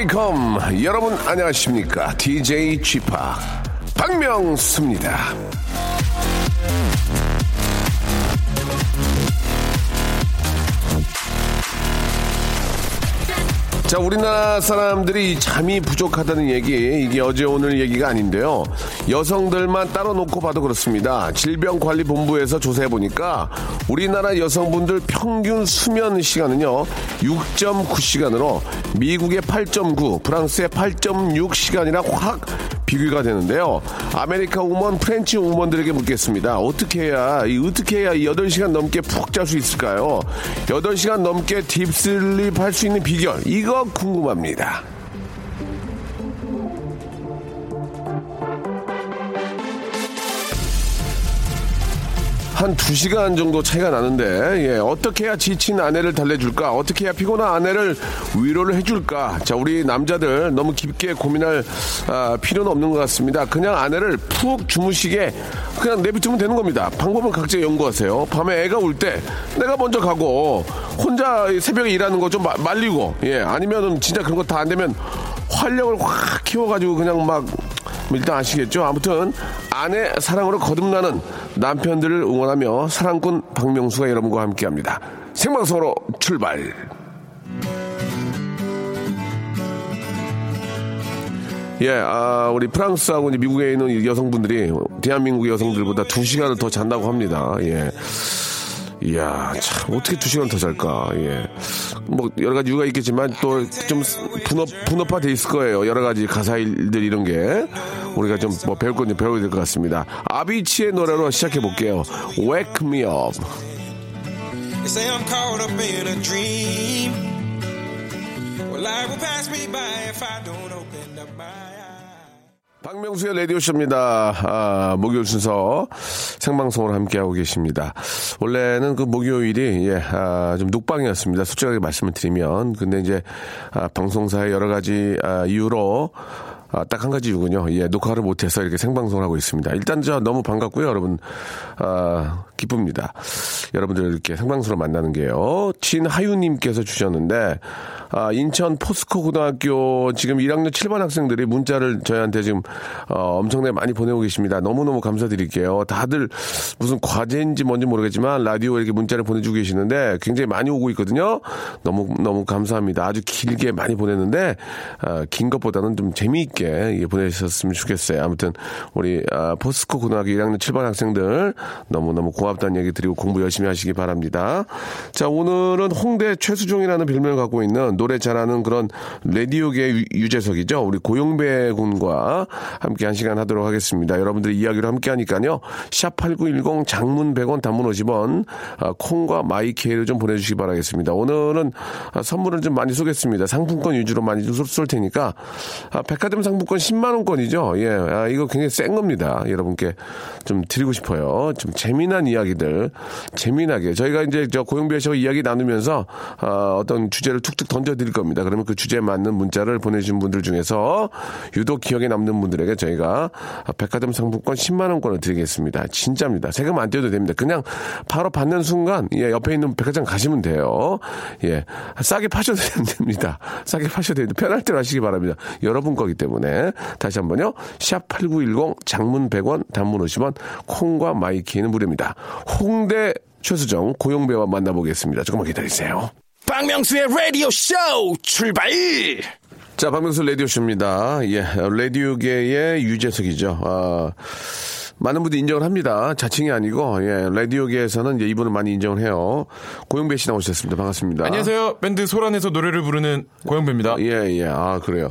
welcome. 여러분 안녕하십니까? DJ p 박명수입니다. 자, 우리나라 사람들이 잠이 부족하다는 얘기, 이게 어제 오늘 얘기가 아닌데요. 여성들만 따로 놓고 봐도 그렇습니다. 질병관리본부에서 조사해 보니까 우리나라 여성분들 평균 수면 시간은요, 6.9시간으로 미국의 8.9, 프랑스의 8.6시간이라 확 비교가 되는데요. American woman, French woman들에게 묻겠습니다. 어떻게 해야, 이 어떻게 해야 이 8시간 넘게 푹 잘 수 있을까요? 8시간 넘게 deep sleep 할 수 있는 비결, 이거 궁금합니다. 한 두시간 정도 차이가 나는데, 예, 어떻게 해야 지친 아내를 달래줄까? 어떻게 해야 피곤한 아내를 위로를 해줄까? 자, 우리 남자들 너무 깊게 고민할 아, 필요는 없는 것 같습니다. 그냥 아내를 푹 주무시게 그냥 내비두면 되는 겁니다. 방법은 각자 연구하세요. 밤에 애가 울 때 내가 먼저 가고 혼자 새벽에 일하는 거 좀 말리고, 예, 아니면은 진짜 그런 거 다 안 되면 활력을 확 키워가지고 그냥 막뭐 일단 아시겠죠? 아무튼 아내 사랑으로 거듭나는 남편들을 응원하며 사랑꾼 박명수가 여러분과 함께합니다. 생방송으로 출발. 예, 아, 우리 프랑스하고 미국에 있는 여성분들이 대한민국 여성들보다 두 시간을 더 잔다고 합니다. 예. 이야, 참, 어떻게 두 시간 더 잘까, 예. 뭐, 여러 가지 이유가 있겠지만, 또, 좀, 분업, 분업화 돼 있을 거예요. 여러 가지 가사 일들 이런 게. 우리가 좀, 뭐, 배울 건 좀 배워야 될 것 같습니다. 아비치의 노래로 시작해 볼게요. Wake me up. Well, life will pass me by if I don't open up my. 박명수의 라디오쇼입니다. 아, 목요일 순서 생방송으로 함께하고 계십니다. 원래는 그 목요일이, 예, 아, 좀 녹방이었습니다. 솔직하게 말씀을 드리면. 근데 이제, 아, 방송사의 여러 가지, 아, 이유로, 아, 딱 한 가지 이유군요. 예, 녹화를 못해서 이렇게 생방송을 하고 있습니다. 일단 저 너무 반갑고요, 여러분. 아, 기쁩니다. 여러분들 이렇게 생방송으로 만나는 게요. 진하유님께서 주셨는데, 아, 인천 포스코 고등학교 지금 1학년 7반 학생들이 문자를 저희한테 지금 어, 엄청나게 많이 보내고 계십니다. 너무너무 감사드릴게요. 다들 무슨 과제인지 뭔지 모르겠지만 라디오 이렇게 문자를 보내주고 계시는데 굉장히 많이 오고 있거든요. 너무 너무 감사합니다. 아주 길게 많이 보냈는데 아, 긴 것보다는 좀 재미있게 예, 보내셨으면 좋겠어요. 아무튼 우리 아, 포스코 고등학교 1학년 7반 학생들 너무너무 고맙다는 얘기 드리고 공부 열심히 하시기 바랍니다. 자 오늘은 홍대 최수종이라는 별명을 갖고 있는 노래 잘하는 그런 라디오계 유- 유재석이죠. 우리 고용배 군과 함께 한 시간 하도록 하겠습니다. 여러분들의 이야기로 함께 하니까요. 샵8910 장문 100원 단문 50원 아, 콩과 마이케이를 좀 보내주시기 바라겠습니다. 오늘은 아, 선물을 좀 많이 쏘겠습니다. 상품권 위주로 많이 좀 쏠- 쏠 테니까 아, 백화점 상품권 10만원권이죠. 예, 아, 이거 굉장히 센 겁니다. 여러분께 좀 드리고 싶어요. 좀 재미난 이야기들 재미나게 저희가 이제 저 고용배 씨와 이야기 나누면서 아, 어떤 주제를 툭툭 던져드릴 겁니다. 그러면 그 주제에 맞는 문자를 보내주신 분들 중에서 유독 기억에 남는 분들에게 저희가 백화점 상품권 10만 원권을 드리겠습니다. 진짜입니다. 세금 안 떼도 됩니다. 그냥 바로 받는 순간 예, 옆에 있는 백화점 가시면 돼요. 예, 싸게 파셔도 됩니다. 싸게 파셔도 됩니다. 편할 대로 하시기 바랍니다. 여러분 거기 때문에 다시 한번요. 샵 8910 장문 100원 단문 50원 콩과 마이 K는 무료입니다. 홍대 최수종 고영배와 만나보겠습니다. 조금만 기다리세요. 박명수의 라디오 쇼 출발! 자, 박명수 라디오 쇼입니다. 예, 라디오계의 유재석이죠. 아, 많은 분들이 인정을 합니다. 자칭이 아니고, 예, 라디오계에서는 이제 이분을 많이 인정을 해요. 고영배 씨 나오셨습니다. 반갑습니다. 안녕하세요. 밴드 소란에서 노래를 부르는 고영배입니다. 예, 예. 아, 그래요.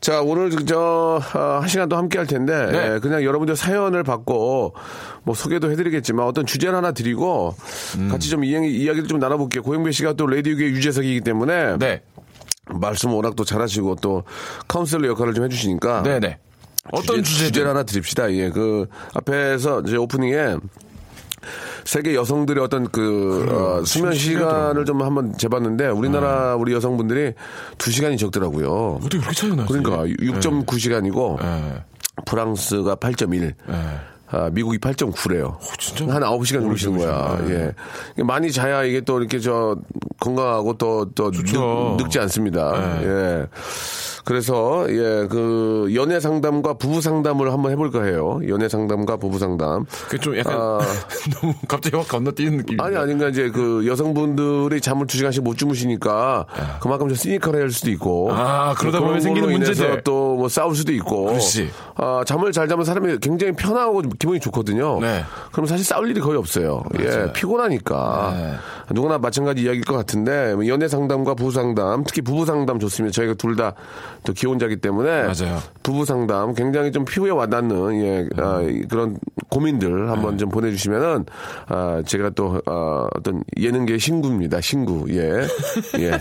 자, 오늘 저, 아, 한 시간 더 함께 할 텐데, 네. 예, 그냥 여러분들 사연을 받고, 뭐 소개도 해드리겠지만 어떤 주제를 하나 드리고, 음. 같이 좀 이야기, 이야기를 좀 나눠볼게요. 고영배 씨가 또 라디오계 유재석이기 때문에, 네. 말씀 워낙 또 잘하시고 또 카운셀러 역할을 좀 해주시니까, 네네. 어떤 주제, 주제 주제를 하나 드립시다. 예, 그 앞에서 이제 오프닝에 세계 여성들의 어떤 그 어, 수면 시간을 좀 한번 재봤는데 우리나라 우리 여성분들이 2 시간이 적더라고요. 어떻게 그렇게 차이가 나지? 그러니까 6.9시간이고 예. 프랑스가 8.1. 아, 미국이 8.9래요. 진짜? 한 9시간 주무시는 거야. 주무시네. 예. 많이 자야 이게 또 이렇게 저 건강하고 또, 또. 늙, 지 않습니다. 네. 예. 그래서, 예, 그, 연애 상담과 부부 상담을 한번 해볼까 해요. 연애 상담과 부부 상담. 그게 좀 약간 아. 너무 갑자기 확 건너뛰는 느낌. 아니, 아닌가, 이제 그 여성분들이 잠을 두 시간씩 못 주무시니까 그만큼 좀 시니컬할 수도 있고. 아, 그러다 보면 생기는 걸로 인해서 문제들. 또뭐 싸울 수도 있고. 그렇지. 아, 잠을 잘 자면 사람이 굉장히 편하고 기분이 좋거든요. 네. 그럼 사실 싸울 일이 거의 없어요. 예, 피곤하니까. 네. 누구나 마찬가지 이야기일 것 같은데, 뭐 연애 상담과 부부 상담, 특히 부부 상담 좋습니다. 저희가 둘 다 또 기혼자기 때문에. 맞아요. 부부 상담 굉장히 좀 피부에 와닿는, 예, 아, 음. 이- 그런 고민들 한번 네. 좀 보내주시면은, 아, 제가 또, 아, 어떤 예능계 신구입니다. 신구. 예. 예.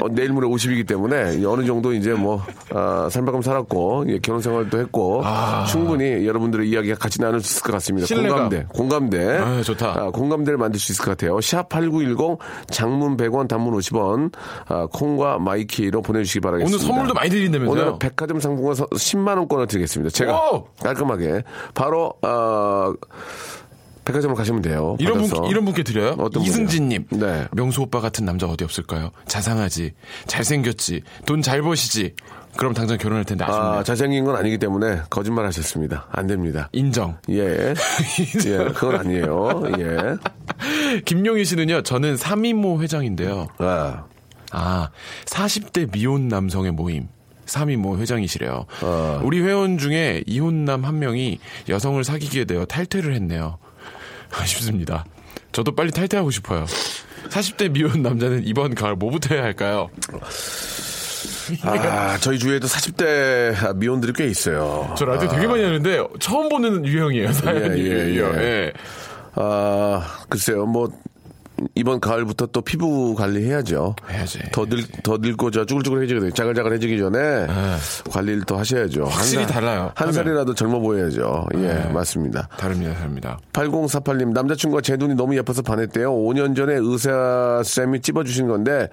어, 내일 모레 50이기 때문에 어느 정도 이제 뭐 아, 살만큼 살았고 예, 결혼 생활도 했고 충분히 여러분들의 이야기가 같이 나눌 수 있을 것 같습니다. 아. 신뢰감. 공감대, 공감대, 아, 좋다. 아, 공감대를 만들 수 있을 것 같아요. 샵 #8910 장문 100원, 단문 50원, 아, 콩과 마이 K로 보내주시기 바라겠습니다. 오늘 선물도 많이 드린다면서요? 오늘 백화점 상품권 10만 원권을 드리겠습니다. 제가 오! 깔끔하게 바로 어, 백화점을 가시면 돼요. 이런 분 받아서. 이런 분께 드려요. 어떤 이승진님? 네. 명수 오빠 같은 남자 어디 없을까요? 자상하지, 잘생겼지, 돈 잘 버시지. 그럼 당장 결혼할 텐데 아쉽네요. 아, 잘생긴 건 아니기 때문에 거짓말 하셨습니다. 안 됩니다. 인정. 예. 예, 그건 아니에요. 예. 김용희 씨는요. 저는 3인모 회장인데요. 아, 아, 40대 미혼 남성의 모임. 3인모 회장이시래요. 어. 우리 회원 중에 이혼남 한 명이 여성을 사귀게 되어 탈퇴를 했네요. 아쉽습니다. 저도 빨리 탈퇴하고 싶어요. 40대 미혼 남자는 이번 가을 뭐부터 해야 할까요? 아, 저희 주위에도 40대 미혼들이 꽤 있어요. 저 라디오 되게 많이 하는데 처음 보는 유형이에요. 사연이. 예, 예, 예. 예. 아, 글쎄요, 뭐, 이번 가을부터 또 피부 관리해야죠. 해야지. 더 늙, 더 늙고 저 쭈글쭈글해지기 전에, 자글자글해지기 전에 관리를 또 하셔야죠. 네. 확실히 한 살- 달라요. 한 하면. 살이라도 젊어 보여야죠. 예, 맞습니다. 다릅니다, 다릅니다. 8048님, 남자친구가 제 눈이 너무 예뻐서 반했대요. 5년 전에 의사쌤이 찝어주신 건데,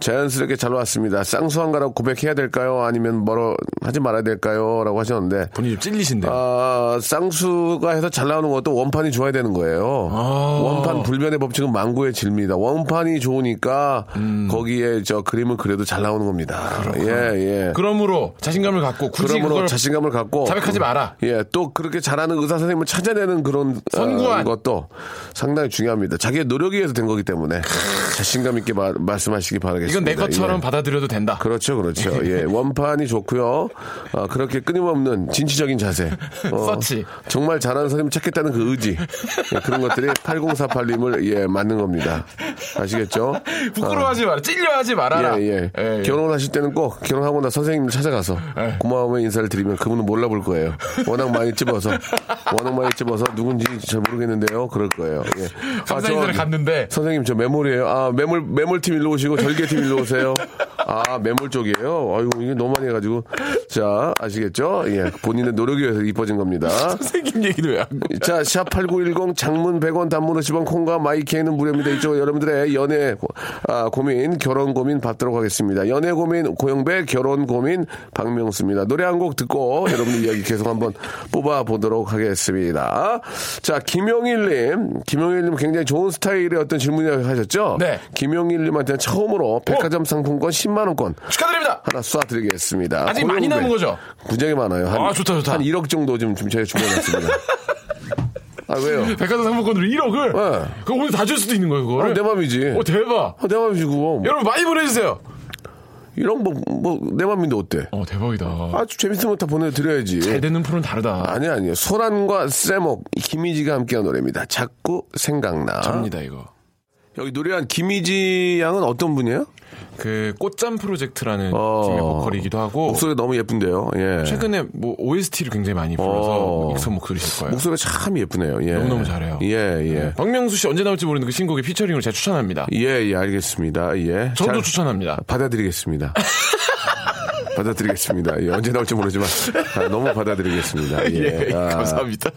자연스럽게 잘 왔습니다. 쌍수한가라고 고백해야 될까요? 아니면 뭐로 하지 말아야 될까요? 라고 하셨는데, 본인이 좀 찔리신데. 아, 쌍수가 해서 잘 나오는 것도 원판이 좋아야 되는 거예요. 아. 원판 불변의 법칙은 망고 의 질입니다. 원판이 좋으니까 음. 거기에 저 그림을 그려도 잘 나오는 겁니다. 예, 예. 그러므로 자신감을 갖고 굳이 그러므로 자신감을 갖고 자백하지 마라. 예, 또 그렇게 잘하는 의사 선생님을 찾아내는 그런 어, 선구안. 것도 상당히 중요합니다. 자기의 노력에 의해서 된 거기 때문에 자신감 있게 마- 말씀하시기 바라겠습니다. 이건 내 것처럼 예. 받아들여도 된다. 그렇죠, 그렇죠. 예, 원판이 좋고요. 아, 그렇게 끊임없는 진취적인 자세. 어, 서치. 정말 잘하는 선생님 찾겠다는 그 의지. 예, 그런 것들이 8048님을 예, 맞는 겁니다. 아시겠죠? 부끄러워하지 마라. 찔려하지 말아라. 예, 예. 예, 예. 결혼하실 때는 꼭 결혼하고 나 선생님을 찾아가서 예. 고마움의 인사를 드리면 그분은 몰라볼 거예요. 워낙 많이 찝어서 워낙 많이 찝어서 누군지 잘 모르겠는데요. 그럴 거예요. 예. 감사 저- 인사를 갔는데 선생님 저 매몰이에요. 아 매몰 매몰팀 일로 오시고 절개팀 일로 오세요. 아 매몰 쪽이에요. 아이고 이게 너무 많이 해가지고 자 아시겠죠? 예 본인의 노력에 의해서 이뻐진 겁니다. 선생님 얘기도 왜 안? 자, 샵 8910 장문 100원 단문 50원 콩과 마이케이는 무료입니다. 이쪽 여러분들의 연애 고- 아, 고민, 결혼 고민 받도록 하겠습니다. 연애 고민 고영배, 결혼 고민 박명수입니다. 노래 한 곡 듣고 여러분들 이야기 계속 한번 뽑아 보도록 하겠습니다. 자, 김용일님, 김용일님 굉장히 좋은 스타일의 어떤 질문을 하셨죠? 네. 김용일님한테는 처음으로 백화점 상품권 10만 원권 축하드립니다. 하나 쏴드리겠습니다. 아직 많이 남은 거죠? 굉장히 많아요. 한, 아, 좋다, 좋다. 한 1억 정도 지금 좀 저희가 준비해놨습니다. 아, 왜요? 백화점 상품권으로 1억을. 네. 그럼 오늘 다 줄 수도 있는 거예요, 그거를. 아, 내 맘이지. 어, 대박. 아, 내 맘이지, 그거. 여러분 많이 보내주세요. 이런 뭐, 뭐, 내 맘인데 어때? 어, 대박이다. 아주 재밌는 거 다 보내드려야지. 잘 되는 프로는 다르다. 아니, 아니요. 소란과 쌤옥, 김희지가 함께한 노래입니다. 자꾸 생각나. 접니다, 이거. 여기 노래한 김희지 양은 어떤 분이에요? 그 꽃잠 프로젝트라는 어. 팀의 보컬이기도 하고 목소리가 너무 예쁜데요. 예. 최근에 뭐 OST를 굉장히 많이 불러서 어. 익숙한 목소리실 거예요. 목소리가 참 예쁘네요. 예. 너무너무 잘해요. 예, 예. 박명수 씨 언제 나올지 모르는 그 신곡의 피처링을 제가 추천합니다. 예, 예, 알겠습니다. 예. 저도 잘 추천합니다. 받아드리겠습니다. 받아드리겠습니다. 예, 언제 나올지 모르지만 아, 너무 받아드리겠습니다. 예. 예, 아, 감사합니다.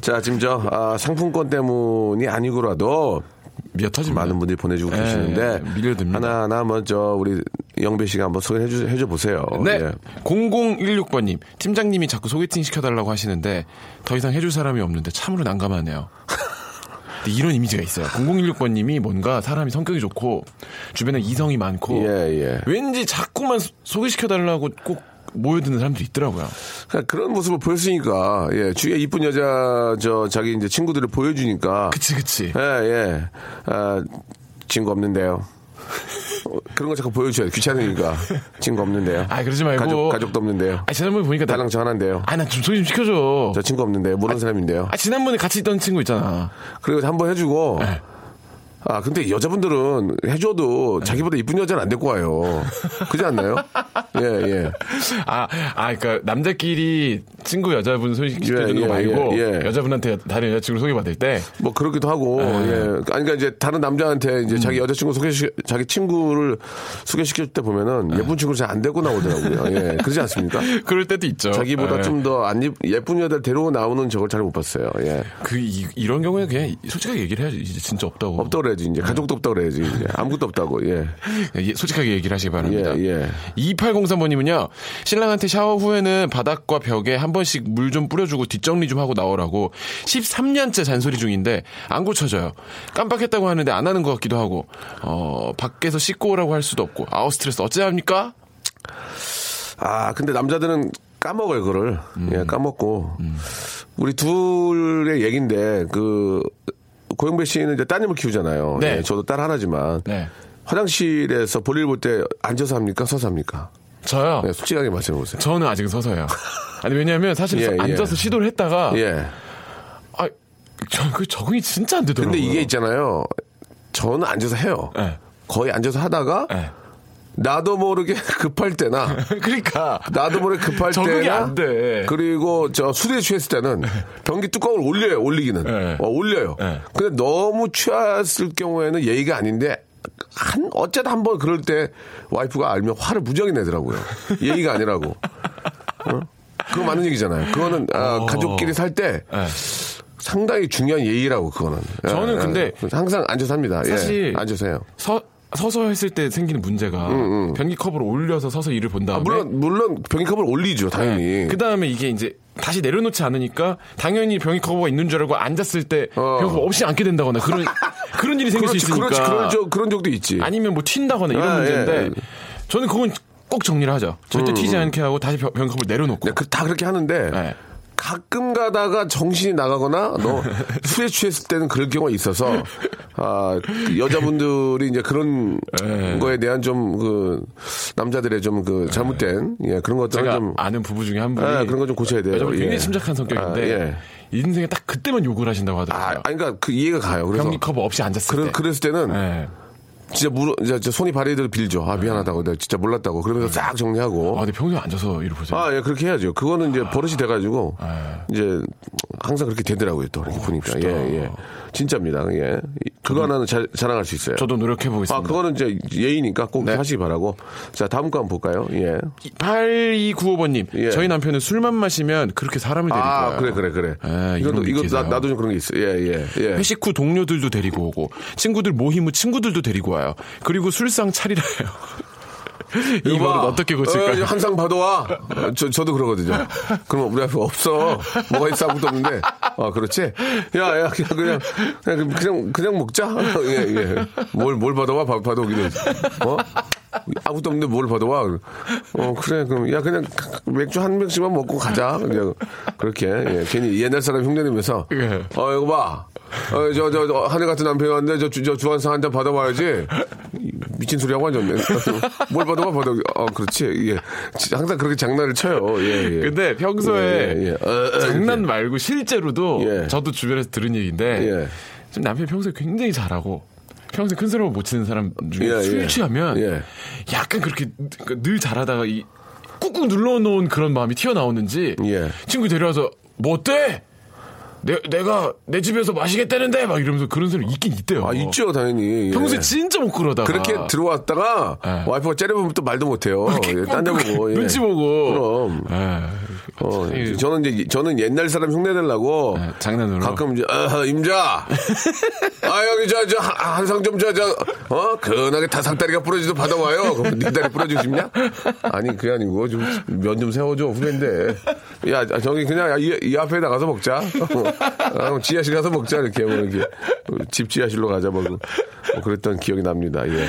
자, 지금 저, 아, 상품권 때문이 아니고라도 미어 터집니다. 많은 분들이 보내주고 예, 계시는데 예, 밀려듭니다. 하나하나 먼저 우리 영배 씨가 한번 소개해 주, 해줘 보세요. 네. 예. 0016번님, 팀장님이 자꾸 소개팅 시켜달라고 하시는데 더 이상 해줄 사람이 없는데 참으로 난감하네요. 이런 이미지가 있어요. 0016번님이 뭔가 사람이 성격이 좋고 주변에 이성이 많고 예, 예. 왠지 자꾸만 소- 소개시켜달라고 꼭 모여드는 사람들이 있더라고요. 그러니까 그런 모습을 보였으니까 예 주위에 이쁜 여자 저 자기 이제 친구들을 보여주니까 그치 그치. 예 예. 아 친구 없는데요. 어, 그런 거 자꾸 보여줘요. 귀찮으니까 친구 없는데요. 아 그러지 말고 가족 가족도 없는데요. 아 지난번에 보니까 나, 나랑 저 하나인데요. 아 나 좀 소개 좀 시켜줘. 저 친구 없는데요. 모르는 사람인데요. 아 지난번에 같이 있던 친구 있잖아. 그리고 한 번 해주고. 네. 아 근데 여자분들은 해줘도 자기보다 이쁜 여자는 안 데리고 와요. 그지 않나요? 예 예. 아, 아, 그니까, 남자끼리 친구 여자분 소개시켜주는 예, 거 말고, 예, 예. 여자분한테 다른 여자친구 소개받을 때, 뭐 그러기도 하고 네. 예. 아니 그러니까 이제 다른 남자한테 이제 음. 자기 여자친구 소개시 자기 친구를 소개시킬 때 보면은 네. 예쁜 친구를 잘안 데리고 나오더라고요. 예. 그러지 않습니까? 그럴 때도 있죠. 자기보다 예. 좀더 안 예쁜 여자 데리고 나오는 저걸 잘 못 봤어요. 예. 그, 이, 이런 경우에 그냥 솔직하게 얘기를 해야지. 이제 진짜 없다고. 없다 그래야지 이제 가족도 없다 그래야지 이제 아무것도 없다고. 예. 예, 솔직하게 얘기를 하시기 바랍니다. 예, 예. 2803번님은요, 신랑한테 샤워 후에는 바닥과 벽에 한 번씩 물 좀 뿌려주고 뒷정리 좀 하고 나오라고 13년째 잔소리 중인데 안 고쳐져요. 깜빡했다고 하는데 안 하는 것 같기도 하고, 어, 밖에서 씻고 오라고 할 수도 없고, 아우 스트레스 어찌합니까? 아, 근데 남자들은 까먹어요, 그거를. 음. 예, 까먹고. 우리 둘의 얘기인데, 그, 고영배 씨는 이제 따님을 키우잖아요. 네. 예, 저도 딸 하나지만. 네. 화장실에서 볼일 볼 때 앉아서 합니까? 서서 합니까? 저요? 네, 솔직하게 말씀해 보세요. 저는 아직 서서요. 아니, 왜냐면 사실 예, 예. 앉아서 시도를 했다가, 예. 아, 저, 그 적응이 진짜 안 되더라고요. 근데 이게 있잖아요. 저는 앉아서 해요. 네. 거의 앉아서 하다가, 네. 나도 모르게 급할 때나, 그러니까. 나도 모르게 급할 적응이 때나, 안 돼. 그리고 저 술에 취했을 때는 변기 뚜껑을 올려요, 올리기는. 네. 어, 올려요. 네. 근데 너무 취했을 경우에는 예의가 아닌데, 한, 어쩌다 한 번 그럴 때 와이프가 알면 화를 무지하게 내더라고요. 예의가 아니라고. 어? 그거 맞는 얘기잖아요. 그거는, 아, 어. 가족끼리 살때 네. 상당히 중요한 예의라고, 그거는. 저는 예, 근데 예. 항상 앉아서 합니다. 예, 사실 앉아서 해요. 서, 서서 했을 때 생기는 문제가 변기 컵을 올려서 서서 일을 본 다음에 아, 물론, 물론 변기 컵을 올리죠, 당연히. 그 다음에 이게 이제 다시 내려놓지 않으니까 당연히 병이 커버가 있는 줄 알고 앉았을 때 어. 병이 커버 없이 앉게 된다거나 그런 그런 일이 생길 그렇지, 수 있으니까 그렇지, 그런, 적, 그런 적도 있지. 아니면 뭐 튄다거나 이런 아, 문제인데 예. 음, 저는 그건 꼭 정리를 하죠. 절대 튀지 않게 하고 다시 병, 병이 컵을 내려놓고 네, 그, 다 그렇게 하는데 네. 가끔 가다가 정신이 나가거나 너 술에 취했을 때는 그럴 경우가 있어서 아, 그 여자분들이 이제 그런 네. 거에 대한 좀 그 남자들의 좀 그 잘못된 예, 그런 것들은 제가 좀 아는 부부 중에 한 분이 아, 그런 거 좀 고쳐야 돼요. 굉장히 예. 침착한 성격인데 아, 예. 인생에 딱 그때만 욕을 하신다고 아, 하더라고요. 아니, 그러니까 그 이해가 가요. 그래서 병이 커버 없이 앉았을 그래, 때. 그랬을 때는 예. 진짜 물, 이제 저 손이 발에들 빌죠. 아, 미안하다고. 내가 진짜 몰랐다고. 그러면서 싹 정리하고. 아, 근데 평소에 앉아서 일을 보세요. 아, 예, 그렇게 해야죠. 그거는 이제 버릇이 돼가지고, 이제, 항상 그렇게 되더라고요, 또, 이렇게 보니까. 예, 예. 진짜입니다. 예. 그거 하나는 자, 자랑할 수 있어요. 저도 노력해 보겠습니다. 아, 그거는 이제 예의니까 꼭 네. 하시기 바라고. 자, 다음 거 한번 볼까요? 예. 8295번님, 예. 저희 남편은 술만 마시면 그렇게 사람을 데리고 아, 와요. 그래, 그래, 그래. 아, 이것도, 게 이거. 나, 나도 좀 그런 게 있어. 예, 예, 예. 회식 후 동료들도 데리고 오고 친구들 모임 후 친구들도 데리고 와요. 그리고 술상 차리라 해요. 이 봐. 어떻게 고칠까요? 어, 항상 봐도와. 어, 저, 저도 그러거든요. 그럼 우리 앞에 없어. 뭐가 있어 아무것도 없는데. 아, 그렇지? 야, 야, 그냥, 그냥, 그냥, 그냥, 그냥 먹자. 예, 예. 뭘, 뭘 받아와? 봐- 받아오기는. 어? 아무것도 없는데 뭘 받아와? 어, 그래. 그럼, 야, 그냥 맥주 한 병씩만 먹고 가자. 그냥, 그렇게. 예. 괜히 옛날 사람 흉내내면서. 예. 어, 이거 봐. 어, 저, 저, 저, 하늘 같은 남편이 왔는데, 저, 주- 저 주한상 한잔 받아봐야지. 미친 소리 하고 앉았네. 뭘 받아봐, 받아. 어, 그렇지. 예. 항상 그렇게 장난을 쳐요. 예, 예. 근데 평소에 예, 예. 어, 어, 장난 이렇게. 말고 실제로도 예. 저도 주변에서 들은 얘기인데 예. 지금 남편이 평소에 굉장히 잘하고 평소에 큰 사람을 못 치는 사람 중에 예, 술 예. 취하면 예. 약간 그렇게 늘- 늘 잘하다가 이 꾹꾹 눌러놓은 그런 마음이 튀어나오는지 예. 친구 데려와서 뭐 어때? 내, 내가 내 집에서 마시겠다는데 막 이러면서 그런 소리 있긴 있대요. 아, 있죠, 당연히. 예. 평소에 진짜 못 그러다가 그렇게 들어왔다가 예. 와이프가 째려보면 또 말도 못해요. 예, 딴데 보고. 예. 눈치 보고. 그럼. 예. 어, 이- 저는 이제 저는 옛날 사람 흉내 내려고 예, 장난으로. 가끔 이제 아, 임자 아 여기 저저 한상 좀저저어 근하게 다상다리가 부러지도 받아와요 그럼 네 다리 부러지고 싶냐 아니 그게 아니고 좀면좀 세워줘 후배인데 야 저기 그냥 이, 이 앞에 나가서 먹자 어, 그럼 지하실 가서 먹자 이렇게 뭐 이렇게 집 지하실로 가자 뭐, 뭐 그랬던 기억이 납니다 예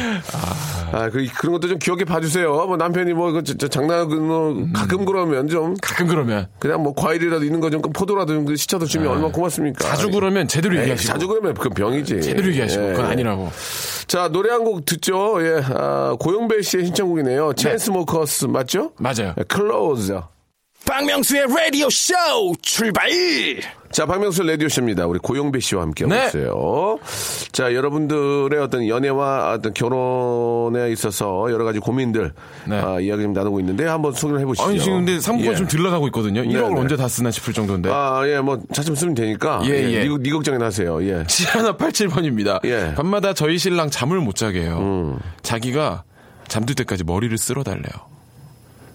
아 그, 그런 것도 좀 기억해 봐주세요 뭐 남편이 뭐 그, 저, 저 장난 뭐 가끔 그러면 좀 가끔 그러면 그냥 뭐 과일이라도 있는 거 좀 포도라도 좀 시쳐서 주면 얼마나 고맙습니까? 자주 그러면 제대로 에이, 얘기하시고 자주 그러면 그건 병이지. 제대로 얘기하시고 예. 그건 아니라고. 자 노래 한 곡 듣죠. 예, 아, 고영배 씨의 신청곡이네요. 체인스모커스 맞죠? 맞아요. 예, Closer. 박명수의 라디오 쇼 출발 자, 박명수 라디오쇼입니다. 우리 고영배 씨와 함께 하고 네. 있어요. 자, 여러분들의 어떤 연애와 어떤 결혼에 있어서 여러 가지 고민들, 네. 아, 이야기 좀 나누고 있는데 한번 소개를 해보시죠. 아니 지금 근데 3부가 예. 좀 흘러가고 있거든요. 1억을 네. 언제 다 쓰나 싶을 정도인데. 아, 예, 뭐, 차츰 쓰면 되니까. 예, 예. 네, 네 걱정이나 하세요. 예. 7187번입니다. 예. 음. 밤마다 저희 신랑 잠을 못 자게 해요. 자기가 잠들 때까지 머리를 쓸어 달래요.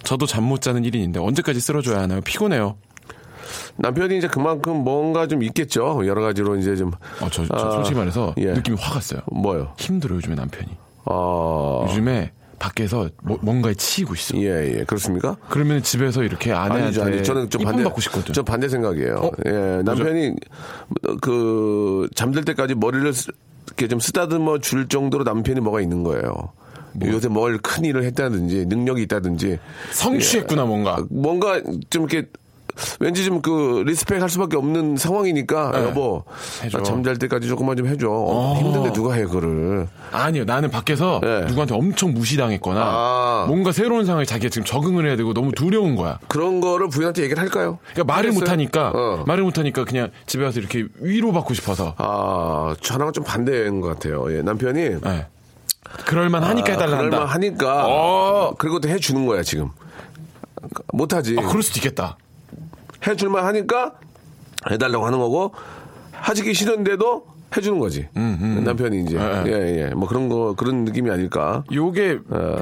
저도 잠 못 자는 1인인데 언제까지 쓸어줘야 하나요? 피곤해요. 남편이 이제 그만큼 뭔가 좀 있겠죠. 여러 가지로 이제 좀. 어, 저, 저 아, 솔직히 말해서 예. 느낌이 확 왔어요. 뭐요? 힘들어요, 요즘에 남편이. 아. 요즘에 밖에서 뭐- 뭔가에 치이고 있어. 예, 예. 그렇습니까? 그러면 집에서 이렇게 아내한테 아니죠, 아니 저는 좀 반대. 받고 싶거든. 저 반대 생각이에요. 어? 예, 남편이 그 잠들 때까지 머리를 쓰- 이렇게 좀 쓰다듬어 줄 정도로 남편이 뭐가 있는 거예요. 요새 뭘 큰 일을 했다든지 능력이 있다든지 성취했구나 뭔가. 뭔가 좀 이렇게 왠지 좀 그 respect 할 수밖에 없는 상황이니까 네. 여보 해줘. 나 잠잘 때까지 조금만 좀 해줘. 어, 힘든데 누가 해 그거를. 아니요, 나는 밖에서 예. 누구한테 엄청 무시당했거나 아. 뭔가 새로운 상황에 자기가 지금 적응을 해야 되고 너무 두려운 거야. 그런 거를 부인한테 얘기를 할까요? 그러니까 말을? 못하니까 어. 말을 못하니까 그냥 집에 와서 이렇게 위로받고 싶어서. 아, 저랑은 좀 반대인 것 같아요. 예, 남편이 예. 그럴만 하니까 해달라 한다. 그럴만 하니까. 어. 그리고 또 해주는 거야 지금. 못하지. 아, 그럴 수도 있겠다. 해줄만 하니까 해달라고 하는 거고 하기 싫은데도 해주는 거지. 남편이 이제. 예, 예예 뭐 그런 거 그런 느낌이 아닐까. 요게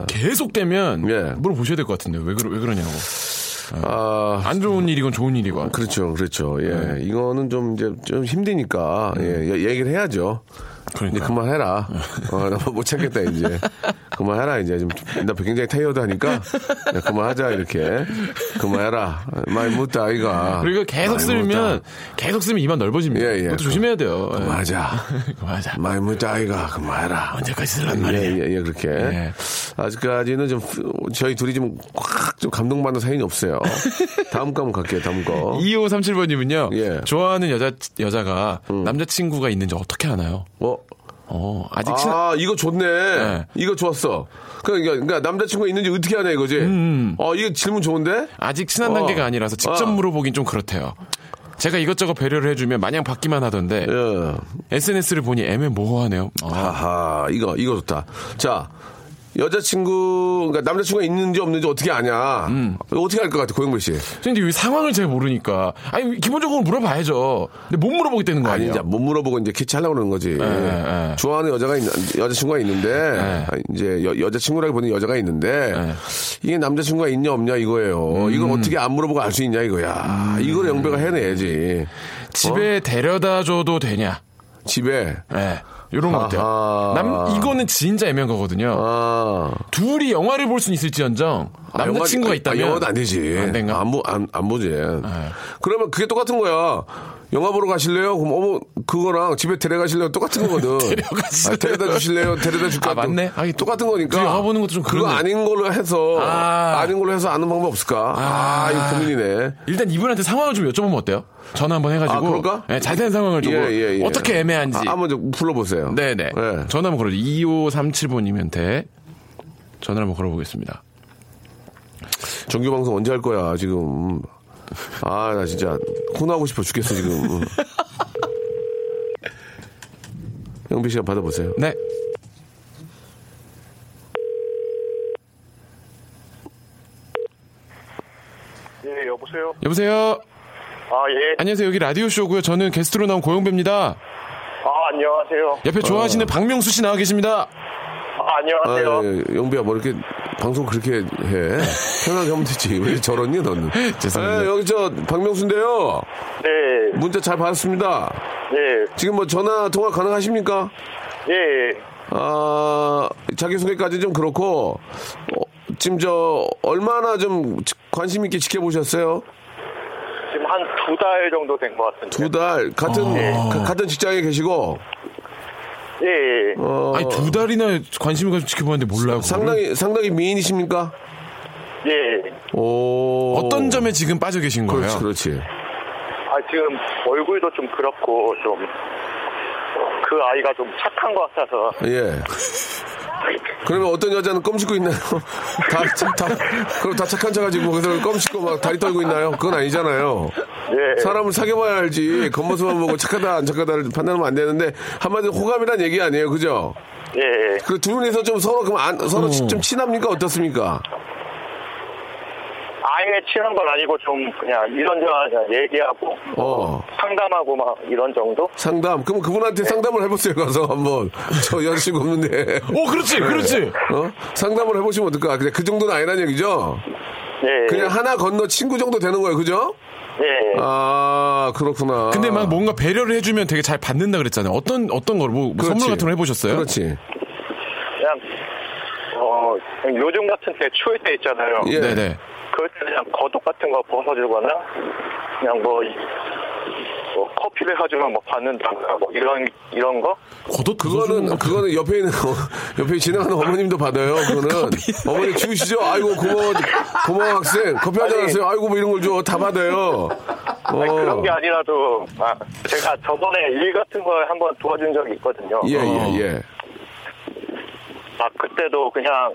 계속되면 예. 물어보셔야 될 것 같은데 왜, 그러, 왜 그러냐고. 아. 안 좋은 일이건 좋은 일이건. 그렇죠 그렇죠. 예. 네. 이거는 좀 이제 좀 힘드니까 예 예, 얘기를 해야죠 그러니까. 그만해라. 어, 나 못 참겠다, 이제. 그만해라, 이제. 좀, 나 굉장히 타이어드 하니까. 야, 그만하자, 이렇게. 그만해라. 마이 무따, 아이가. 그리고 계속 쓰면 묻다. 계속 쓰면 입안 넓어집니다. 예, 예. 그것도 조심해야 돼요. 예. 그만하자. 그만하자. 마이 무따, 아이가. 그만해라. 언제까지 쓰란 예, 말이야. 예, 예, 그렇게. 예. 아직까지는 좀, 저희 둘이 좀, 확좀 감동받는 사연이 없어요. 다음 거 한번 갈게요, 다음 거. 2537번님은요. 예. 음. 좋아하는 여자, 여자가 남자친구가 있는지 어떻게 아나요? 어? 어, 아직 친한, 아, 이거 좋네. 네. 이거 좋았어. 그러니까, 그러니까 남자친구가 있는지 어떻게 하냐 이거지. 어, 이게 질문 좋은데? 아직 친한 어. 단계가 아니라서 직접 어. 물어보긴 좀 그렇대요. 제가 이것저것 배려를 해주면 마냥 받기만 하던데 예. SNS를 보니 애매모호하네요. 어. 하하, 이거, 이거 좋다. 자, 여자친구, 그러니까 남자친구가 있는지 없는지 어떻게 아냐. 음. 어떻게 할것 같아, 고영배 씨? 근데 이 상황을 잘 모르니까 아니 기본적으로 물어봐야죠. 근데 못 물어보겠다는 거 아니, 아니에요? 이제 못 물어보고 이제 캐치하려고 그러는 거지. 예. 좋아하는 여자가, 있, 여자친구가 있는데, 예. 아, 이제 여, 여자친구라고 보는 여자가 있는데, 이게 남자친구가 있냐 없냐 이거예요. 음. 이걸 어떻게 안 물어보고 알 수 있냐 이거야. 이걸 영배가 해내야지. 집에 어? 데려다 줘도 되냐? 집에. 예. 이런 거 어때요? 아하. 남 이거는 진짜 애매한 거거든요. 아. 둘이 영화를 볼 수는 있을지언정 아, 남자친구가 영화- 있다면 아, 영화도 안 되지. 안 된가? 안, 보, 안, 안 보지. 그러면 그게 똑같은 거야. 영화 보러 가실래요? 그럼 어머 그거랑 집에 데려가실래요? 똑같은 거거든. 데려가실래요? 아, 데려다 주실래요? 데려다 줄까? 아, 맞네. 아, 이게 똑같은 거니까. 영화 보는 것도 좀 그거. 아닌 걸로 해서 아. 아. 닌 걸로 해서 아는 방법 없을까? 아, 이거 고민이네. 일단 이분한테 상황을 좀 여쭤보면 어때요? 전화 한번 해가지고 아, 그럴까? 예, 자세한 상황을 두고 예, 예, 예. 어떻게 애매한지 아, 한번 좀 불러보세요. 네네 예. 전화 한번 걸어 2537번님한테 전화를 한번 걸어보겠습니다. 정규 방송 언제 할 거야 지금? 아, 나 진짜 혼나고 싶어 죽겠어 지금. 영비 씨가 받아보세요. 네. 예, 여보세요? 여보세요. 아, 예. 안녕하세요. 여기 라디오 쇼고요. 저는 게스트로 나온 고영배입니다. 아, 안녕하세요. 옆에 좋아하시는 박명수 씨 나와 계십니다. 아, 아, 안녕하세요. 예, 영비야, 뭐 이렇게 방송 그렇게 해. 편하게 하면 되지. 왜 저러니, 너는? 죄송합니다. 예, 여기 저, 박명수인데요. 네, 문자 잘 받았습니다. 네, 지금 뭐 전화 통화 가능하십니까? 예. 아, 자기소개까지 좀 그렇고, 어, 지금 저, 얼마나 좀 관심 있게 지켜보셨어요? 지금 한 두 달 정도 된 것 같은데. 두 달, 같은, 아. 가- 같은 직장에 계시고, 예, 예. 어, 아니, 두 달이나 관심을 가지고 지켜보는데 몰라요. 그거를. 상당히, 상당히 미인이십니까? 예. 오. 어떤 점에 지금 빠져 계신 거예요? 그렇지, 그렇지. 아, 지금 얼굴도 좀 그렇고, 좀, 그 아이가 좀 착한 것 같아서. 예. 그러면 어떤 여자는 껌 씹고 있나요? 다, 다, 그럼 다 착한 척 가지고 거기서 껌 씹고 막 다리 떨고 있나요? 그건 아니잖아요. 예. 사람을 사귀어봐야 알지. 겉모습만 보고 착하다, 안 착하다를 판단하면 안 되는데, 한마디로 호감이란 얘기 아니에요. 그죠? 예, 예. 그두 분이서 좀 서로, 그럼 안, 서로 어. 좀 친합니까? 어떻습니까? 아예 친한 건 아니고 좀 그냥 이런저런 그냥 얘기하고 어. 상담하고 막 이런 정도? 상담. 그럼 그분한테 상담을 해보세요. 가서 한번. 저 여자친구 없는데. 오, 그렇지, 그렇지. 어? 상담을 해보시면 어떨까? 근데 그 정도는 아니란 얘기죠? 예. 그냥 하나 건너 친구 정도 되는 거예요. 그죠? 예. 아, 그렇구나. 근데 막 뭔가 배려를 해주면 되게 잘 받는다 그랬잖아요. 어떤, 어떤 걸, 뭐, 뭐. 선물 같은 거 해보셨어요? 그렇지. 그냥, 어, 그냥 요즘 같은 때 추울 때 있잖아요. 예. 네네. 그럴 때 그냥 겉옷 같은 거 벗어주거나 그냥 뭐, 이- 뭐 커피를 사주면 뭐 받는다거나 뭐 이런 이런 거 겉옷 그거는, 그거는 옆에 있는, 어, 옆에 지나가는 어머님도 받아요. 그거는. 어머니 주시죠? 아이고, 고마워, 고마워 학생. 커피 한잔. 하세요. 아이고, 뭐 이런 걸 줘. 다 받아요. 어. 아니, 그런 게 아니라도 아, 제가 저번에 일 같은 걸 한번 도와준 적이 있거든요. 예, 어. 예, 예. 아 그때도 그냥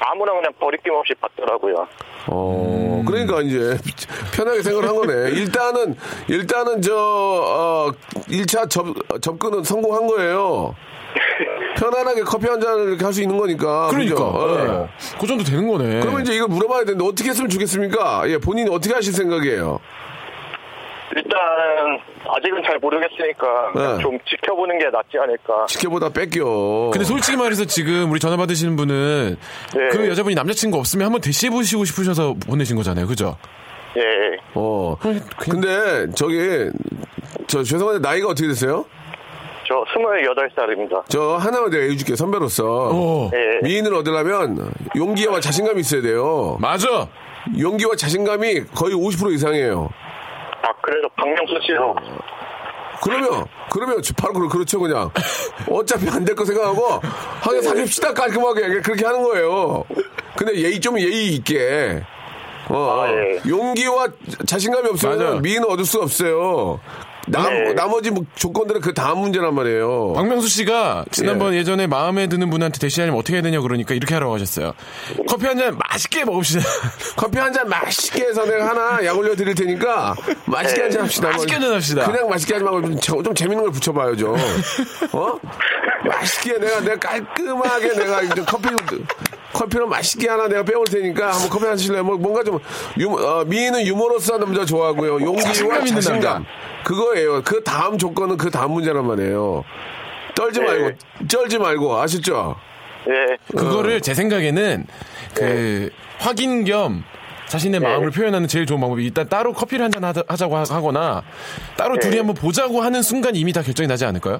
아무나 그냥 버리낌 없이 받더라고요. 어, 그러니까 이제 편하게 생각을 한 거네. 일단은, 일단은 저, 어, 1차 접, 접근은 성공한 거예요. 편안하게 커피 한 잔을 이렇게 할 수 있는 거니까. 그러니까. 그죠? 예. 어. 그 정도 되는 거네. 그러면 이제 이걸 물어봐야 되는데 어떻게 했으면 좋겠습니까? 예, 본인이 어떻게 하실 생각이에요? 일단 아직은 잘 모르겠으니까 네. 좀 지켜보는 게 낫지 않을까. 지켜보다 뺏겨. 근데 솔직히 말해서 지금 우리 전화 받으시는 분은 네. 그 여자분이 남자친구 없으면 한번 대시해보시고 싶으셔서 보내신 거잖아요. 그죠? 예. 어. 그냥- 근데 저기, 저 죄송한데 나이가 어떻게 되세요? 저 28살입니다. 저 하나만 내가 해줄게요, 선배로서. 어. 예. 미인을 얻으려면 용기와 자신감이 있어야 돼요. 맞아. 용기와 자신감이 거의 50% 이상이에요. 아 그래서 박명수 씨도 그러면, 그러면 바로 그렇- 그렇죠, 그냥. 어차피 안 될 거 생각하고, 하게 사귀읍시다, 깔끔하게. 그렇게 하는 거예요. 근데 예의 좀 예의 있게. 어, 어. 아, 예. 용기와 자신감이 없으면 맞아. 미인을 얻을 수가 없어요. 남, 네. 나머지 뭐 조건들은 그 다음 문제란 말이에요. 박명수 씨가 지난번 예. 예. 전에 마음에 드는 분한테 대시하려면 어떻게 해야 되냐 그러니까 이렇게 하라고 하셨어요. 커피 한 잔 맛있게 먹읍시다. 커피 한 잔 맛있게 해서 내가 하나 약 올려 드릴 테니까 맛있게 네. 한잔 합시다. 맛있게 뭐, 한잔 합시다. 그냥 맛있게 하지 말고 좀, 재- 좀 재밌는 걸 붙여봐요, 좀. 어? 맛있게 내가, 내가 깔끔하게 내가 이제 커피, 커피를 맛있게 하나 내가 빼올 테니까 한번 커피 하실래요? 뭐, 뭔가 좀, 유, 어, 미인은 유머러스한 남자 좋아하고요. 용기와 자신감 자신감. 그거예요. 그 다음 조건은 그 다음 문제란 말이에요. 떨지 네. 말고, 쩔지 말고, 아셨죠? 예. 그거를 제 생각에는 그 확인 겸 자신의 마음을 표현하는 제일 좋은 방법이 일단 따로 커피를 한 잔 하자고 하- 하거나 따로 둘이 한번 보자고 하는 순간 이미 다 결정이 나지 않을까요?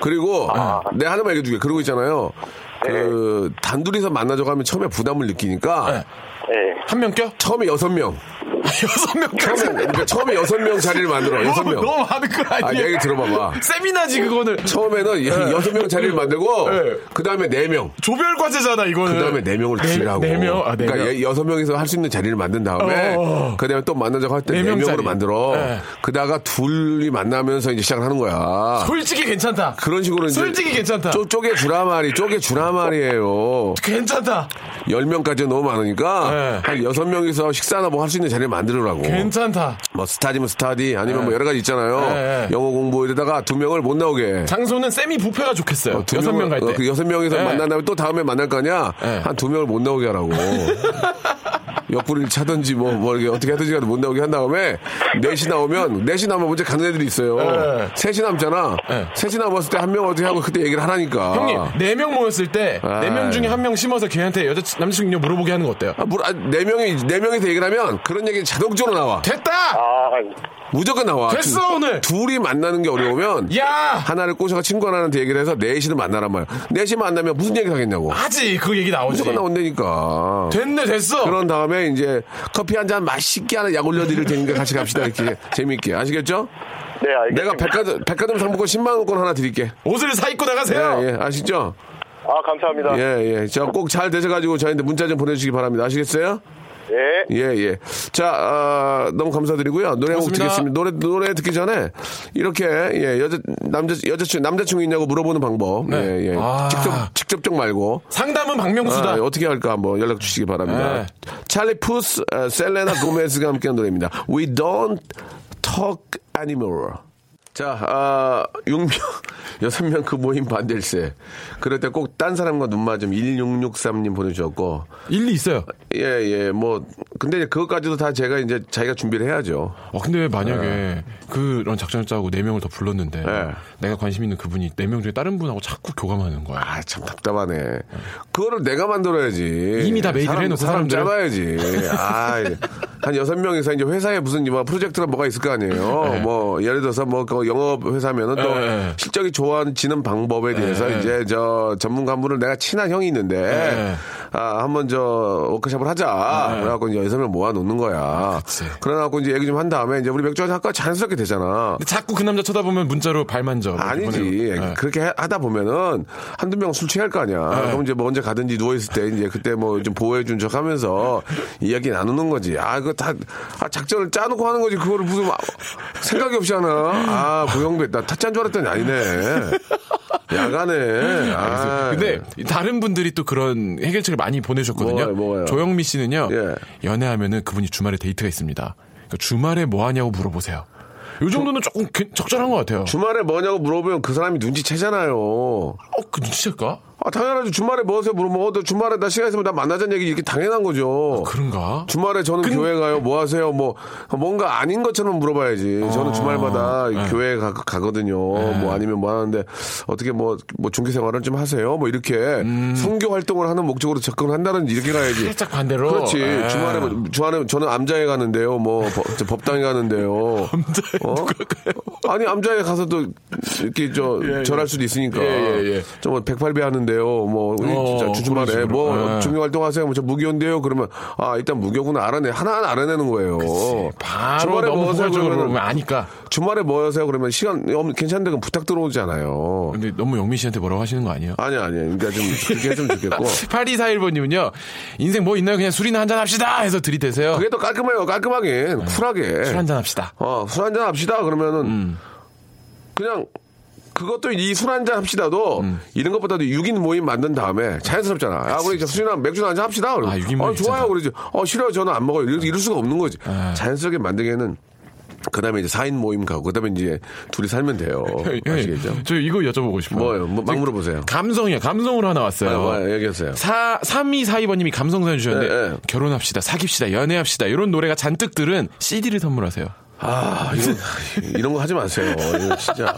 그리고 내가 하나만 얘기해줄게. 그러고 있잖아요. 그 단둘이서 만나자고 하면 처음에 부담을 느끼니까 네. 예. 한명 껴? 처음에 여섯 명. 여섯 명 껴? 처음에 그러니까 처음에 여섯 명 자리를 만들어. 여섯 너무, 명. 너무 하드core 아, 아니에요? 얘기 들어봐봐. 세미나지 그거는 처음에는 여섯 명 자리를 만들고 네. 그 다음에 네 명. 조별 과제잖아 이거는. 그 다음에 네 명을 주시라고. 네 명. 아, 네 그러니까 명. 예- 여섯 명이서 할 수 있는 자리를 만든 다음에 어. 그 다음에 또 만나자고 할때네네 명으로. 만들어. 네. 그다가 둘이 만나면서 이제 시작을 하는 거야. 솔직히 괜찮다. 그런 식으로 이제 솔직히 괜찮다. 쪼, 쪼개 주라 말이 쪼개 주라 말이에요. 괜찮다. 10명까지 너무 많으니까 네. 한 6명이서 식사나 뭐 할 수 있는 자리를 만들으라고. 괜찮다. 뭐 스타디면 스타디 아니면 뭐 여러 가지 있잖아요. 네. 영어 공부 이러다가 두 명을 못 나오게. 장소는 세미 부페가 좋겠어요. 두 여섯 명을- 명갈 때. 어, 그 여섯 명이서 네. 만난 다음에 또 다음에 만날 거 아니야? 네. 한두 명을 못 나오게 하라고. 옆구리를 차든지 뭐, 뭐 이렇게 어떻게 하든지 가도 못 나오게 한 다음에 넷이 나오면 넷이 나오면 먼저 가는 애들이 있어요. 네. 셋이 남잖아. 네. 셋이 남았을 때 한 명 어떻게 하고 그때 얘기를 하라니까. 형님, 네 명 모였을 때, 아. 네명 중에 한 명 심어서 걔한테 여자, 남자친구 물어보게 하는 거 어때요? 아, 물, 아, 네 명이, 네 명이 서 얘기를 하면 그런 얘기 자동적으로 나와. 됐다! 아, 무조건 나와. 됐어, 두- 오늘! 둘이 만나는 게 어려우면. 야! 하나를 꼬셔가 친구 하나한테 얘기를 해서 넷이는 만나란 말이야. 넷이 만나면 무슨 얘기를 하겠냐고. 하지, 그 얘기 나오지. 무조건 나온다니까. 됐네, 됐어! 그런 다음에 이제 커피 한 잔 맛있게 하나 약 올려드릴 테니까 같이 갑시다. 이렇게 재밌게. 아시겠죠? 네, 알겠습니다. 내가 백화점, 백화점 상품권 10만 원권 하나 드릴게. 옷을 사 입고 나가세요! 예, 예. 아시죠? 아, 감사합니다. 예, 예. 자, 꼭잘 되셔가지고 저희한테 문자 좀 보내주시기 바랍니다. 아시겠어요? 예. 예, 예. 자, 아, 너무 감사드리고요. 노래 한 곡 고맙습니다. 듣겠습니다. 노래, 노래 듣기 전에 이렇게, 예, 여자, 남자, 여자친구, 남자친구 있냐고 물어보는 방법. 네. 예, 예. 아. 직접, 직접적 말고. 상담은 박명수다. 아, 어떻게 할까 한번 연락 주시기 바랍니다. 네. 찰리 푸스, 어, 셀레나 고메스가 함께한 노래입니다. We don't talk anymore. 자, 아, 6명, 6명 그 모임 반댈세. 그럴 때 꼭 딴 사람과 눈 맞음 1663님 보내주셨고, 일리 있어요. 예, 예, 뭐, 근데 그것까지도 다 제가 이제 자기가 준비를 해야죠. 어, 근데 왜 만약에 그런 작전을 짜고 네 명을 더 불렀는데 네. 내가 관심 있는 그분이 네명 중에 다른 분하고 자꾸 교감하는 거야. 아, 참 답답하네. 그거를 내가 만들어야지. 이미 다 made를 사람- 해놓고 사람 사람들은. 짜봐야지. 아, 한 여섯 명이서 이제 회사에 무슨 뭐 프로젝트가 뭐가 있을 거 아니에요. 뭐, 예를 들어서 뭐, 그 영업 회사면은 또 네. 실적이 좋아지는 방법에 대해서 네. 이제 저 전문가 한 분을 내가 친한 형이 있는데, 네. 아, 한번 저 워크숍을 하자. 그래갖고 이제 여섯 명 모아놓는 거야. 그치. 그래갖고 이제 얘기 좀 한 다음에 이제 우리 맥주 한잔 할까 자연스럽게 되잖아. 자꾸 그 남자 쳐다보면 문자로 발 만져. 아니지. 네. 그렇게 해- 하다 보면은 한두 명 술 취할 거 아니야. 그럼 이제 뭐 언제 가든지 누워있을 때 이제 그때 뭐 좀 보호해준 척 하면서 이야기 나누는 거지. 아, 그거 다, 아, 작전을 짜놓고 하는 거지. 그거를 무슨 아, 생각이 없이 하나. 아, 고영배. 나 타짜인 줄 알았더니 아니네. 야가네. 아. 근데 다른 분들이 또 그런 해결책을 많이 보내주셨거든요. 뭐가요, 뭐가요? 조영미 씨는요. 예. 연애하면은 그분이 주말에 데이트가 있습니다. 그러니까 주말에 뭐 하냐고 물어보세요. 요 정도는 조금 그- 적절한 것 같아요. 주말에 뭐냐고 물어보면 그 사람이 눈치채잖아요. 어, 그 눈치챌까? 아, 당연하죠. 주말에 뭐 하세요? 물어보면, 어, 너 주말에 나 시간 있으면 나 만나자는 얘기 이렇게 당연한 거죠. 그런가? 주말에 저는 근- 교회 가요. 뭐 하세요? 뭐 뭔가 아닌 것처럼 물어봐야지. 저는 주말마다 네. 교회 가, 가거든요. 뭐 아니면 뭐 하는데 어떻게 뭐, 뭐 종교 생활을 좀 하세요. 뭐 이렇게 선교 활동을 하는 목적으로 접근을 한다는 이렇게 가야지. 음. 살짝 반대로. 그렇지. 예. 주말에 뭐- 주말에 저는 암자에 가는데요. 뭐 법, 저 법당에 가는데요. 암자에 어? 아니 암자에 가서도 이렇게 저 예, 예. 절할 수도 있으니까. 예, 예, 예. 저뭐 108배 하는 데요. 뭐 어, 진짜 식으로. 뭐 예. 종교 활동하세요. 뭐저 무교인데요. 그러면 아 일단 무교구나 알아내 하나하나 알아내는 거예요. 바로 주말에 너무 뭐 하세요? 포괄적으로 그러면 아니까. 주말에 뭐 하세요? 그러면 시간 없- 괜찮은데 그럼 부탁 들어오잖아요. 근데 너무 영민 씨한테 뭐라고 하시는 거 아니에요? 아니 아니. 그러니까 좀 그렇게 했으면 좋겠고. 8241번님은요, 인생 뭐 있나요? 그냥 술이나 한잔 합시다! 해서 들이대세요. 그게 더 깔끔해요. 깔끔하게 쿨하게. 술 한잔 합시다. 어, 술 한잔 합시다. 그러면은 음. 그냥 그것도 이 술 한잔 합시다도 음. 이런 것보다도 6인 모임 만든 다음에 자연스럽잖아. 야, 우리 저 술이나 맥주 한잔 합시다. 아, 6인 모임 어, 좋아요. 그러지. 어, 싫어요. 저는 안 먹어요. 이럴, 이럴 수가 없는 거지. 아. 자연스럽게 만들기에는 그 다음에 이제 4인 모임 가고, 그 다음에 이제 둘이 살면 돼요. 아시겠죠? 저 이거 여쭤보고 싶어요. 뭐, 막 물어보세요. 감성이요. 감성으로 하나 왔어요. 아, 뭐, 얘기했어요. 4, 3242번님이 감성 사연 주셨는데, 예, 예. 결혼합시다, 사깁시다, 연애합시다, 이런 노래가 잔뜩 들은 CD를 선물하세요. 아, 이런, 이런 거 하지 마세요. 이거 진짜.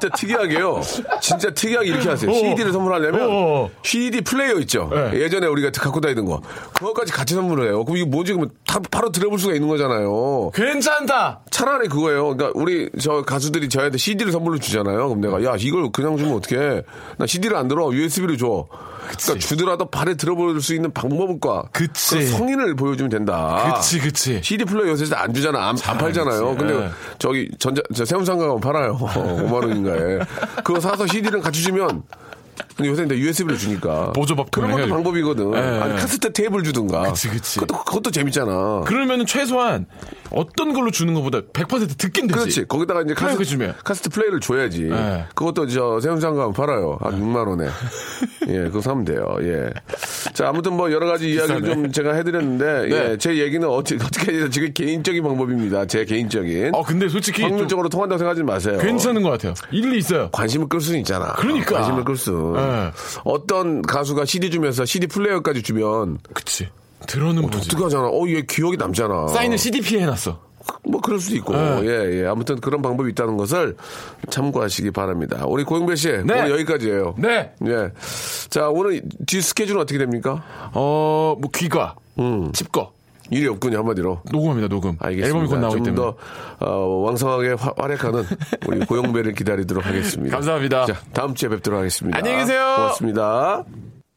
진짜 특이하게요. 진짜 특이하게 이렇게 하세요. 어. CD를 선물하려면 어. CD 플레이어 있죠. 네. 예전에 우리가 갖고 다니던 거. 그거까지 같이 선물을 해요. 그럼 이게 뭐지? 그러면 다 바로 들어볼 수가 있는 거잖아요. 괜찮다! 차라리 그거예요. 그러니까 우리 저 가수들이 저희한테 CD를 선물로 주잖아요. 그럼 내가 야 이걸 그냥 주면 어떡해? 나 CD를 안 들어. USB를 줘. 그러니까 주더라도 발에 들어볼 수 있는 방법과 그치. 그 성인을 보여주면 된다. 그치, 그치. CD 플레이어 요새 안 주잖아. 안, 안 팔잖아요. 그치. 근데 예. 저기 전자 저 세운상가 가면 팔아요. 5만 원인가에. 그거 사서 CD를 같이 주면 근데 요새 이제 USB를 주니까 보조법 그런 것도 해가지고. 방법이거든. 예. 아니 카세트 테이블 주든가. 그치, 그치. 그것도 그것도 재밌잖아. 그러면은 최소한 어떤 걸로 주는 것보다 100% 듣긴 되지. 그렇지. 거기다가 이제 카세트, 주면. 카세트 플레이를 줘야지. 네. 그것도 저 가면 팔아요. 한 6만 원에. 예, 그거 사면 돼요. 예. 자, 아무튼 뭐 여러 가지 이야기를 비싸네. 좀 제가 해드렸는데, 네. 예, 제 얘기는 어떻게, 어떻게 해야 지금 개인적인 방법입니다. 제 개인적인. 어, 근데 솔직히 좀 확률적으로 통한다고 생각하지 마세요. 괜찮은 것 같아요. 일리 있어요. 관심을 끌 수는 있잖아. 그러니까. 관심을 끌 수. 네. 어떤 가수가 CD 주면서 CD 플레이어까지 주면 그치. 들어는 보지. 독특하잖아. 어, 얘 기억이 남잖아. 사인을 CDP에 해놨어. 뭐 그럴 수도 있고. 네. 예, 예. 아무튼 그런 방법이 있다는 것을 참고하시기 바랍니다. 우리 고영배 씨. 네. 오늘 여기까지예요. 네. 예. 자, 오늘 뒤 스케줄은 어떻게 됩니까? 어, 뭐 귀가, 집거. 일이 없군요, 한마디로. 녹음합니다, 녹음. 알겠습니다. 앨범이 곧 나오기 때문에. 좀더 어, 왕성하게 화, 활약하는 우리 고영배를 기다리도록 하겠습니다. 감사합니다. 자, 다음 주에 뵙도록 하겠습니다. 안녕히 계세요. 고맙습니다.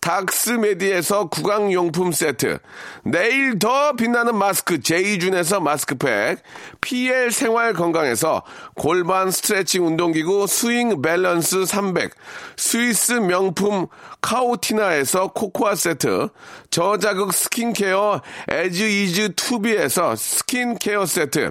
닥스메디에서 구강용품 세트, 내일 더 빛나는 마스크 제이준에서 마스크팩, PL 생활 건강에서 골반 스트레칭 운동기구 스윙 밸런스 300, 스위스 명품 카오티나에서 코코아 세트, 저자극 스킨케어 에즈 이즈 투비에서 스킨케어 세트,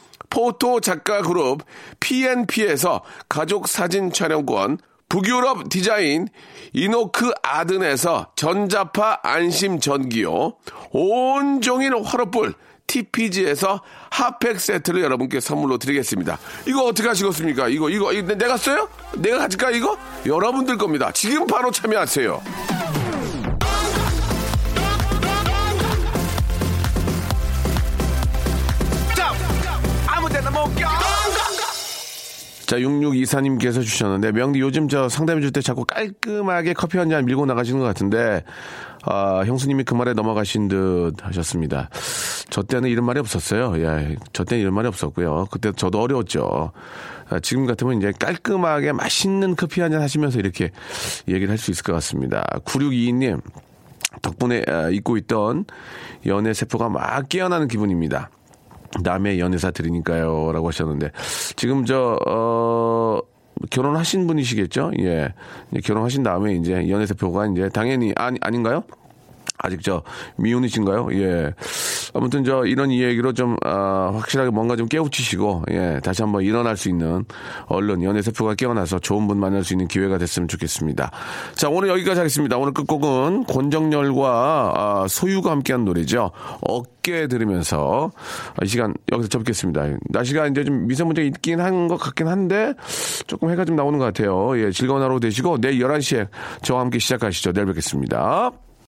포토 작가 그룹 PNP에서 가족 사진 촬영권, 북유럽 디자인 이노크 아든에서 전자파 안심 전기요, 온종일 화로불 TPG에서 핫팩 세트를 여러분께 선물로 드리겠습니다. 이거 어떻게 하시겠습니까? 이거, 이거, 이거 내가 써요? 내가 가질까, 이거? 여러분들 겁니다. 지금 바로 참여하세요. 자, 6624님께서 주셨는데, 명디 요즘 저 상담해 줄 때 자꾸 깔끔하게 커피 한 잔 밀고 나가시는 것 같은데, 아, 형수님이 그 말에 넘어가신 듯 하셨습니다. 저 때는 이런 말이 없었어요. 예, 저 때는 이런 말이 없었고요. 그때 저도 어려웠죠. 아, 지금 같으면 이제 깔끔하게 맛있는 커피 한 잔 하시면서 이렇게 얘기를 할 수 있을 것 같습니다. 9622님, 덕분에 아, 잊고 있던 연애 세포가 막 깨어나는 기분입니다. 남의 연애사 드리니까요. 라고 하셨는데, 지금 저, 어, 결혼하신 분이시겠죠? 예. 결혼하신 다음에 이제 연애세포가 이제 당연히, 아니, 아닌가요? 아직 저 미혼이신가요? 예. 아무튼 저 이런 이야기로 좀 아, 확실하게 뭔가 좀 깨우치시고 예 다시 한번 일어날 수 있는 얼른 연애 세포가 깨어나서 좋은 분 만날 수 있는 기회가 됐으면 좋겠습니다. 자 오늘 여기까지 하겠습니다. 오늘 끝곡은 권정열과 아, 소유가 함께한 노래죠. 어깨 들으면서 이 시간 여기서 접겠습니다. 날씨가 이제 좀 미세먼지가 있긴 한 것 같긴 한데 조금 해가 좀 나오는 것 같아요. 예 즐거운 하루 되시고 내일 11시에 저와 함께 시작하시죠. 내일 뵙겠습니다.